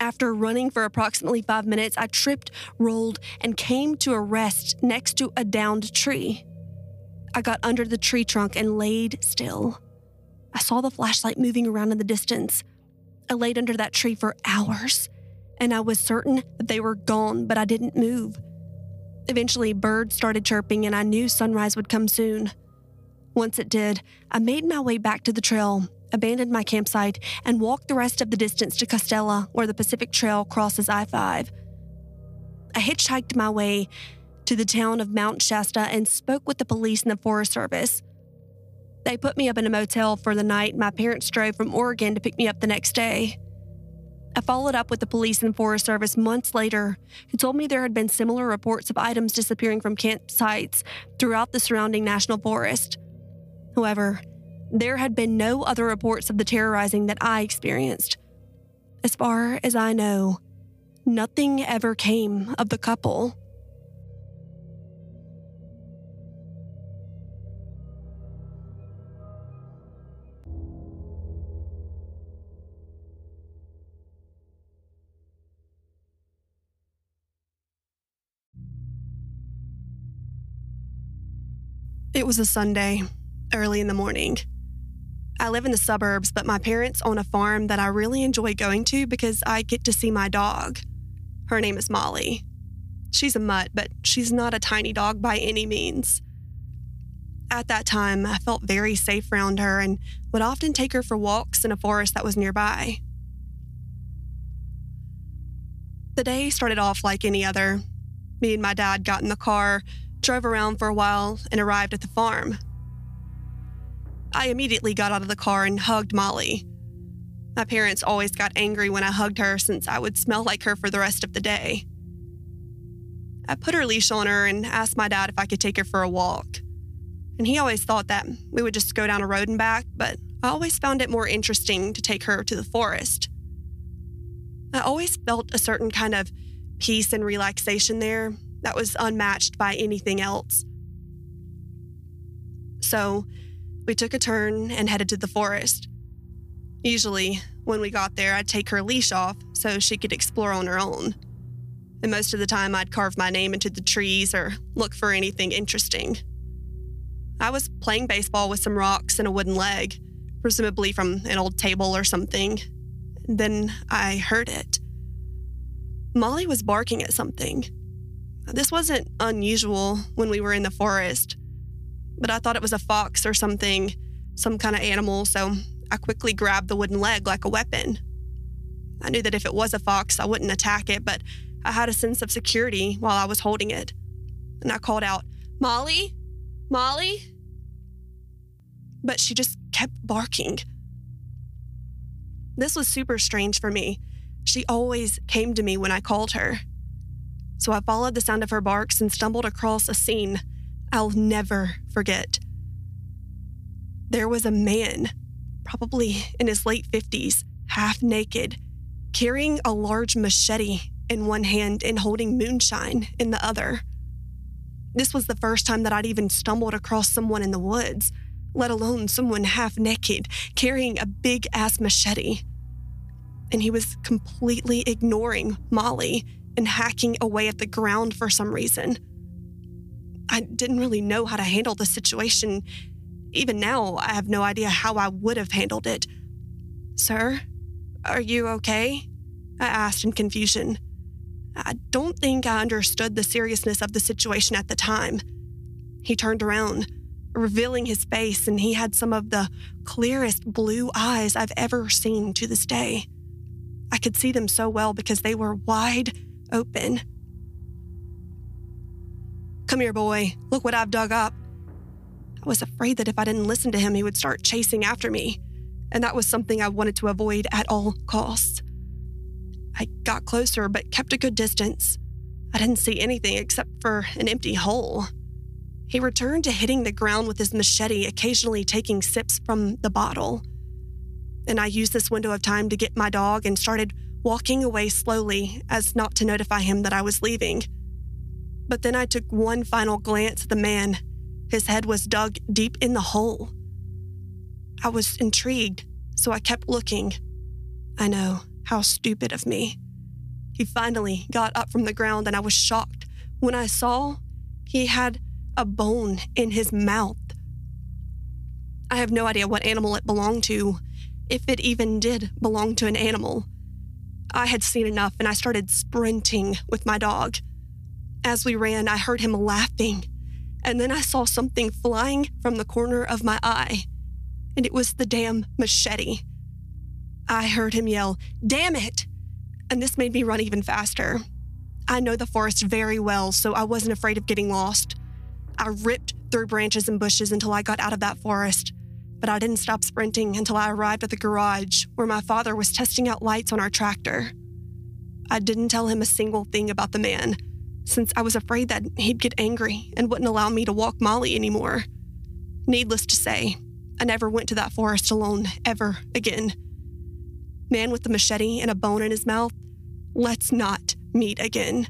After running for approximately five minutes, I tripped, rolled, and came to a rest next to a downed tree. I got under the tree trunk and laid still. I saw the flashlight moving around in the distance. I laid under that tree for hours and I was certain that they were gone, but I didn't move. Eventually, birds started chirping, and I knew sunrise would come soon. Once it did, I made my way back to the trail, abandoned my campsite, and walked the rest of the distance to Castella, where the Pacific Trail crosses I 5. I hitchhiked my way to the town of Mount Shasta and spoke with the police and the Forest Service. They put me up in a motel for the night. My parents drove from Oregon to pick me up the next day. I followed up with the police and Forest Service months later, who told me there had been similar reports of items disappearing from campsites throughout the surrounding national forest. However, there had been no other reports of the terrorizing that I experienced. As far as I know, nothing ever came of the couple. It was a Sunday, early in the morning. I live in the suburbs, but my parents own a farm that I really enjoy going to because I get to see my dog. Her name is Molly. She's a mutt, but she's not a tiny dog by any means. At that time, I felt very safe around her and would often take her for walks in a forest that was nearby. The day started off like any other. me and my dad got in the car, drove around for a while, and arrived at the farm. I immediately got out of the car and hugged Molly. My parents always got angry when I hugged her since I would smell like her for the rest of the day. I put her leash on her and asked my dad if I could take her for a walk. And he always thought that we would just go down a road and back, but I always found it more interesting to take her to the forest. I always felt a certain kind of peace and relaxation there that was unmatched by anything else. So, we took a turn and headed to the forest. Usually, when we got there, I'd take her leash off so she could explore on her own. And most of the time, I'd carve my name into the trees or look for anything interesting. I was playing baseball with some rocks and a wooden leg, presumably from an old table or something. Then I heard it. Molly was barking at something. This wasn't unusual when we were in the forest, but I thought it was a fox or something, some kind of animal, so I quickly grabbed the wooden leg like a weapon. I knew that if it was a fox, I wouldn't attack it, but I had a sense of security while I was holding it. And I called out, Molly? Molly? But she just kept barking. This was super strange for me. She always came to me when I called her. So I followed the sound of her barks and stumbled across a scene I'll never forget. There was a man, probably in his late 50s, half naked, carrying a large machete in one hand and holding moonshine in the other. This was the first time that I'd even stumbled across someone in the woods, let alone someone half naked carrying a big ass machete. And he was completely ignoring Molly and hacking away at the ground for some reason. I didn't really know how to handle the situation. Even now, I have no idea how I would have handled it. Sir, are you okay? I asked in confusion. I don't think I understood the seriousness of the situation at the time. He turned around, revealing his face, and he had some of the clearest blue eyes I've ever seen to this day. I could see them so well because they were wide open. Come here, boy. Look what I've dug up. I was afraid that if I didn't listen to him, he would start chasing after me, and that was something I wanted to avoid at all costs. I got closer, but kept a good distance. I didn't see anything except for an empty hole. He returned to hitting the ground with his machete, occasionally taking sips from the bottle. And I used this window of time to get my dog and started walking away slowly as not to notify him that I was leaving. But then I took one final glance at the man. His head was dug deep in the hole. I was intrigued, so I kept looking. I know, how stupid of me. He finally got up from the ground, and I was shocked when I saw he had a bone in his mouth. I have no idea what animal it belonged to, if it even did belong to an animal. I had seen enough, and I started sprinting with my dog. As we ran, I heard him laughing, and then I saw something flying from the corner of my eye, and it was the damn machete. I heard him yell, Damn it! And this made me run even faster. I know the forest very well, so I wasn't afraid of getting lost. I ripped through branches and bushes until I got out of that forest, but I didn't stop sprinting until I arrived at the garage where my father was testing out lights on our tractor. I didn't tell him a single thing about the man since I was afraid that he'd get angry and wouldn't allow me to walk Molly anymore. Needless to say, I never went to that forest alone ever again. Man with the machete and a bone in his mouth, let's not meet again.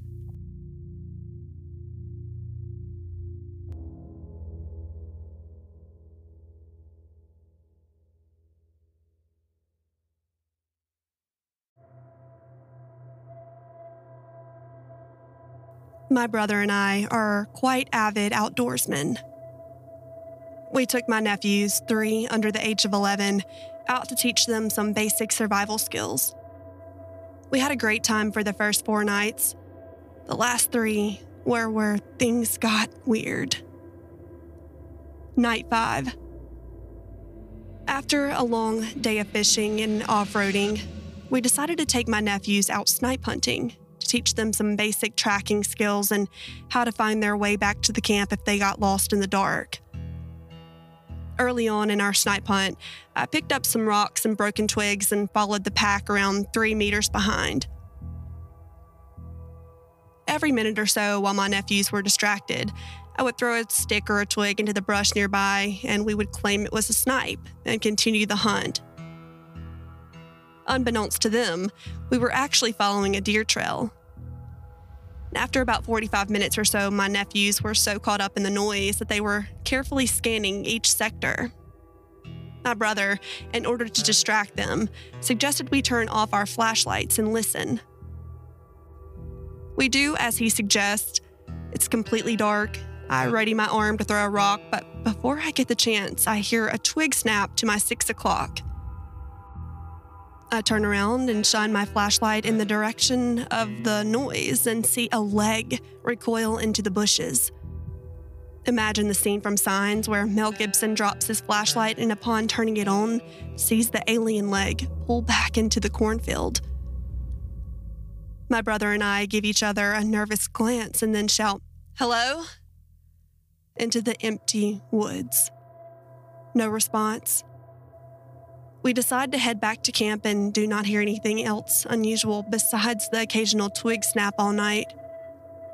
My brother and I are quite avid outdoorsmen. We took my nephews, three under the age of 11, out to teach them some basic survival skills. We had a great time for the first four nights. The last three were where things got weird. Night five. After a long day of fishing and off roading, we decided to take my nephews out snipe hunting teach them some basic tracking skills and how to find their way back to the camp if they got lost in the dark. Early on in our snipe hunt, I picked up some rocks and broken twigs and followed the pack around three meters behind. Every minute or so, while my nephews were distracted, I would throw a stick or a twig into the brush nearby, and we would claim it was a snipe and continue the hunt. Unbeknownst to them, we were actually following a deer trail. After about 45 minutes or so, my nephews were so caught up in the noise that they were carefully scanning each sector. My brother, in order to distract them, suggested we turn off our flashlights and listen. We do as he suggests. It's completely dark. I ready my arm to throw a rock, but before I get the chance, I hear a twig snap to my six o'clock. I turn around and shine my flashlight in the direction of the noise and see a leg recoil into the bushes. Imagine the scene from Signs where Mel Gibson drops his flashlight and, upon turning it on, sees the alien leg pull back into the cornfield. My brother and I give each other a nervous glance and then shout, Hello? into the empty woods. No response. We decide to head back to camp and do not hear anything else unusual besides the occasional twig snap all night.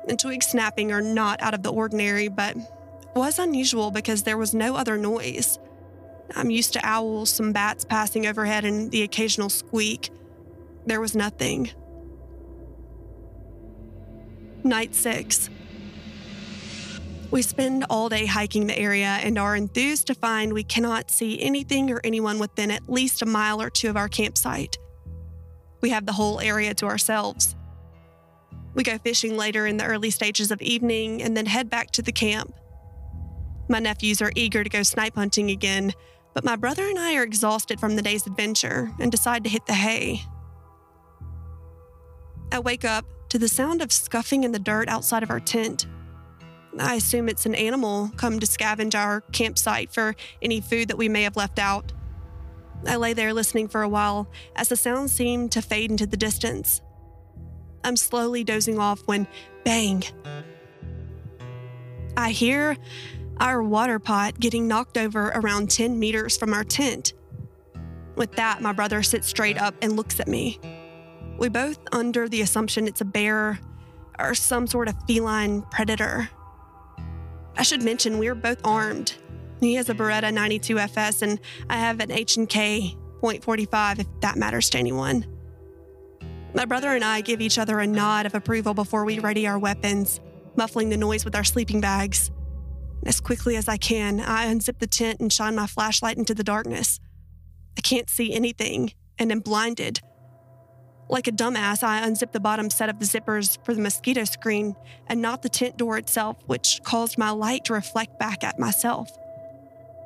And twig snapping are not out of the ordinary, but was unusual because there was no other noise. I'm used to owls, some bats passing overhead, and the occasional squeak. There was nothing. Night six. We spend all day hiking the area and are enthused to find we cannot see anything or anyone within at least a mile or two of our campsite. We have the whole area to ourselves. We go fishing later in the early stages of evening and then head back to the camp. My nephews are eager to go snipe hunting again, but my brother and I are exhausted from the day's adventure and decide to hit the hay. I wake up to the sound of scuffing in the dirt outside of our tent. I assume it's an animal come to scavenge our campsite for any food that we may have left out. I lay there listening for a while as the sounds seemed to fade into the distance. I'm slowly dozing off when bang. I hear our water pot getting knocked over around 10 meters from our tent. With that, my brother sits straight up and looks at me. We both under the assumption it's a bear or some sort of feline predator. I should mention we are both armed. He has a Beretta 92 FS and I have an H&K .45 if that matters to anyone. My brother and I give each other a nod of approval before we ready our weapons, muffling the noise with our sleeping bags. As quickly as I can, I unzip the tent and shine my flashlight into the darkness. I can't see anything and am blinded. Like a dumbass, I unzipped the bottom set of the zippers for the mosquito screen and not the tent door itself, which caused my light to reflect back at myself.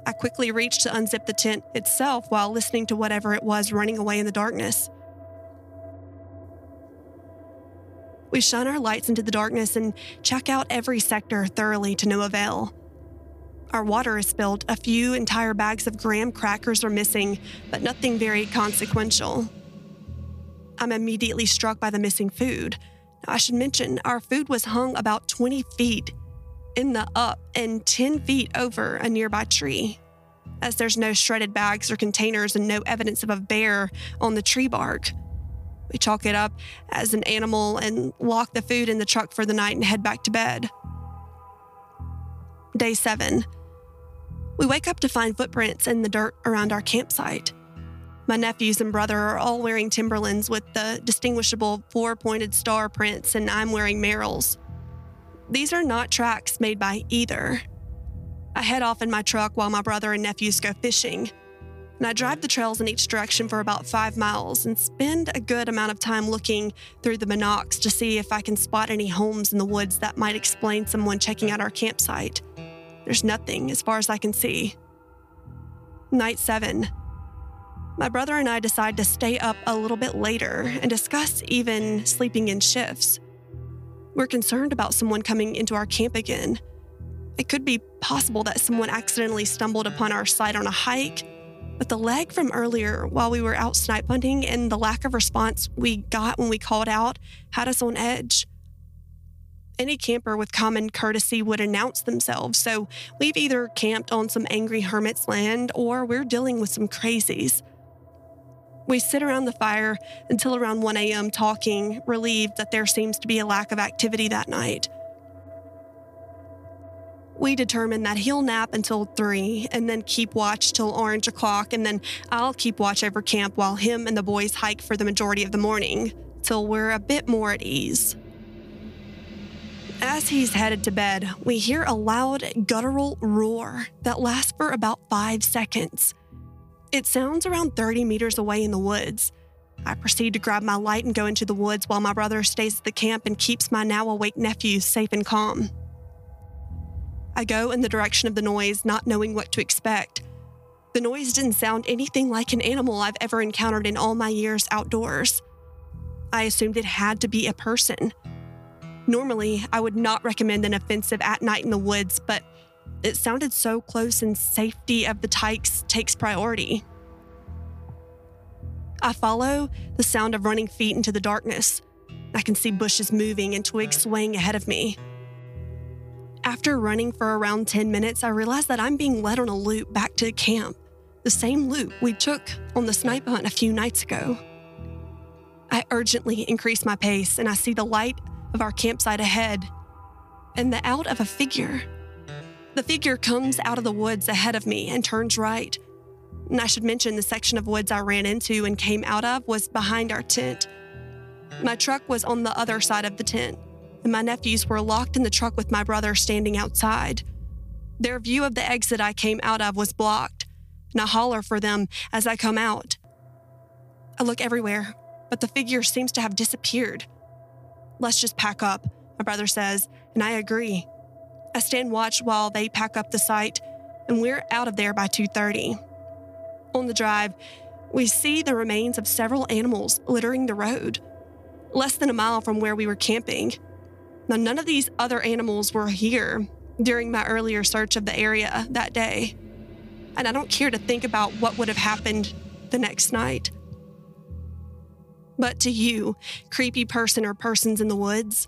I quickly reached to unzip the tent itself while listening to whatever it was running away in the darkness. We shine our lights into the darkness and check out every sector thoroughly to no avail. Our water is spilled, a few entire bags of graham crackers are missing, but nothing very consequential. I'm immediately struck by the missing food. I should mention our food was hung about 20 feet in the up and 10 feet over a nearby tree. As there's no shredded bags or containers and no evidence of a bear on the tree bark. We chalk it up as an animal and lock the food in the truck for the night and head back to bed. Day seven. We wake up to find footprints in the dirt around our campsite. My nephews and brother are all wearing Timberlands with the distinguishable four pointed star prints, and I'm wearing Merrell's. These are not tracks made by either. I head off in my truck while my brother and nephews go fishing. And I drive the trails in each direction for about five miles and spend a good amount of time looking through the monocs to see if I can spot any homes in the woods that might explain someone checking out our campsite. There's nothing as far as I can see. Night 7 my brother and I decide to stay up a little bit later and discuss even sleeping in shifts. We're concerned about someone coming into our camp again. It could be possible that someone accidentally stumbled upon our site on a hike, But the leg from earlier, while we were out snipe hunting, and the lack of response we got when we called out had us on edge. Any camper with common courtesy would announce themselves, so we've either camped on some angry hermit's land or we're dealing with some crazies. We sit around the fire until around 1 a.m. talking, relieved that there seems to be a lack of activity that night. We determine that he'll nap until 3 and then keep watch till orange o'clock, and then I'll keep watch over camp while him and the boys hike for the majority of the morning, till we're a bit more at ease. As he's headed to bed, we hear a loud, guttural roar that lasts for about five seconds. It sounds around 30 meters away in the woods. I proceed to grab my light and go into the woods while my brother stays at the camp and keeps my now awake nephews safe and calm. I go in the direction of the noise, not knowing what to expect. The noise didn't sound anything like an animal I've ever encountered in all my years outdoors. I assumed it had to be a person. Normally, I would not recommend an offensive at night in the woods, but it sounded so close and safety of the tykes takes priority. I follow the sound of running feet into the darkness. I can see bushes moving and twigs swaying ahead of me. After running for around 10 minutes, I realize that I'm being led on a loop back to camp, the same loop we took on the snipe hunt a few nights ago. I urgently increase my pace and I see the light of our campsite ahead and the out of a figure. The figure comes out of the woods ahead of me and turns right. And I should mention the section of woods I ran into and came out of was behind our tent. My truck was on the other side of the tent, and my nephews were locked in the truck with my brother standing outside. Their view of the exit I came out of was blocked, and I holler for them as I come out. I look everywhere, but the figure seems to have disappeared. Let's just pack up, my brother says, and I agree. I stand watch while they pack up the site, and we're out of there by 2:30. On the drive, we see the remains of several animals littering the road, less than a mile from where we were camping. Now, none of these other animals were here during my earlier search of the area that day, and I don't care to think about what would have happened the next night. But to you, creepy person or persons in the woods,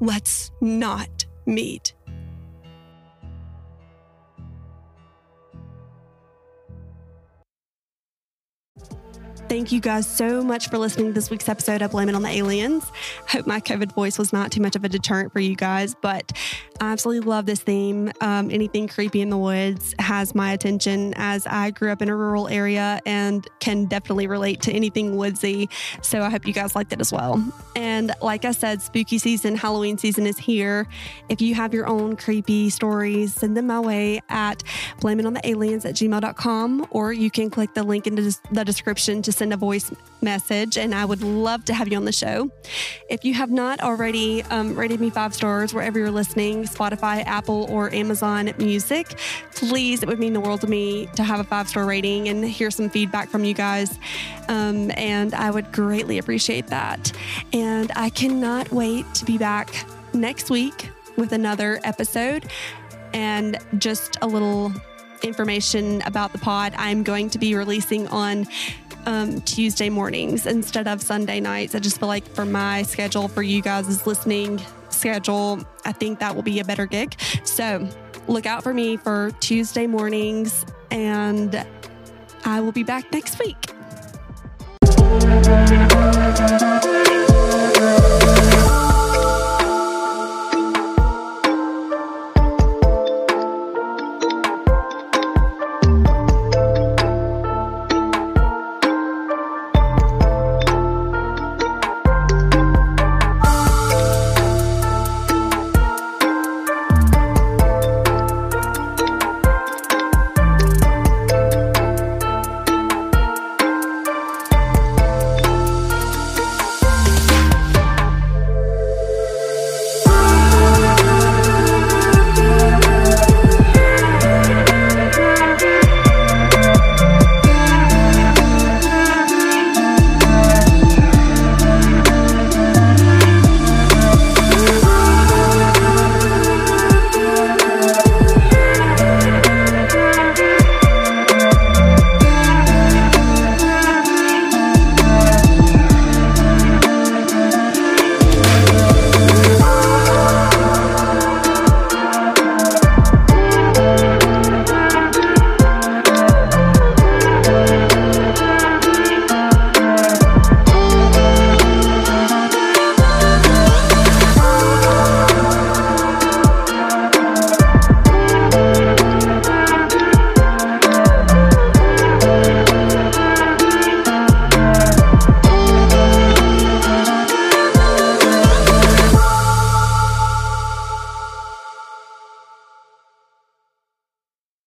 let's not meet. Thank you guys so much for listening to this week's episode of Blame It on the Aliens. Hope my COVID voice was not too much of a deterrent for you guys, but I absolutely love this theme. Um, anything creepy in the woods has my attention as I grew up in a rural area and can definitely relate to anything woodsy. So I hope you guys liked it as well. And like I said, spooky season, Halloween season is here. If you have your own creepy stories, send them my way at blameitonthealiens at gmail.com or you can click the link in the description to send a voice message, and I would love to have you on the show. If you have not already um, rated me five stars wherever you're listening, Spotify, Apple, or Amazon Music, please, it would mean the world to me to have a five star rating and hear some feedback from you guys. Um, and I would greatly appreciate that. And I cannot wait to be back next week with another episode and just a little information about the pod. I'm going to be releasing on um, Tuesday mornings instead of Sunday nights. I just feel like for my schedule, for you guys' listening schedule, I think that will be a better gig. So look out for me for Tuesday mornings, and I will be back next week.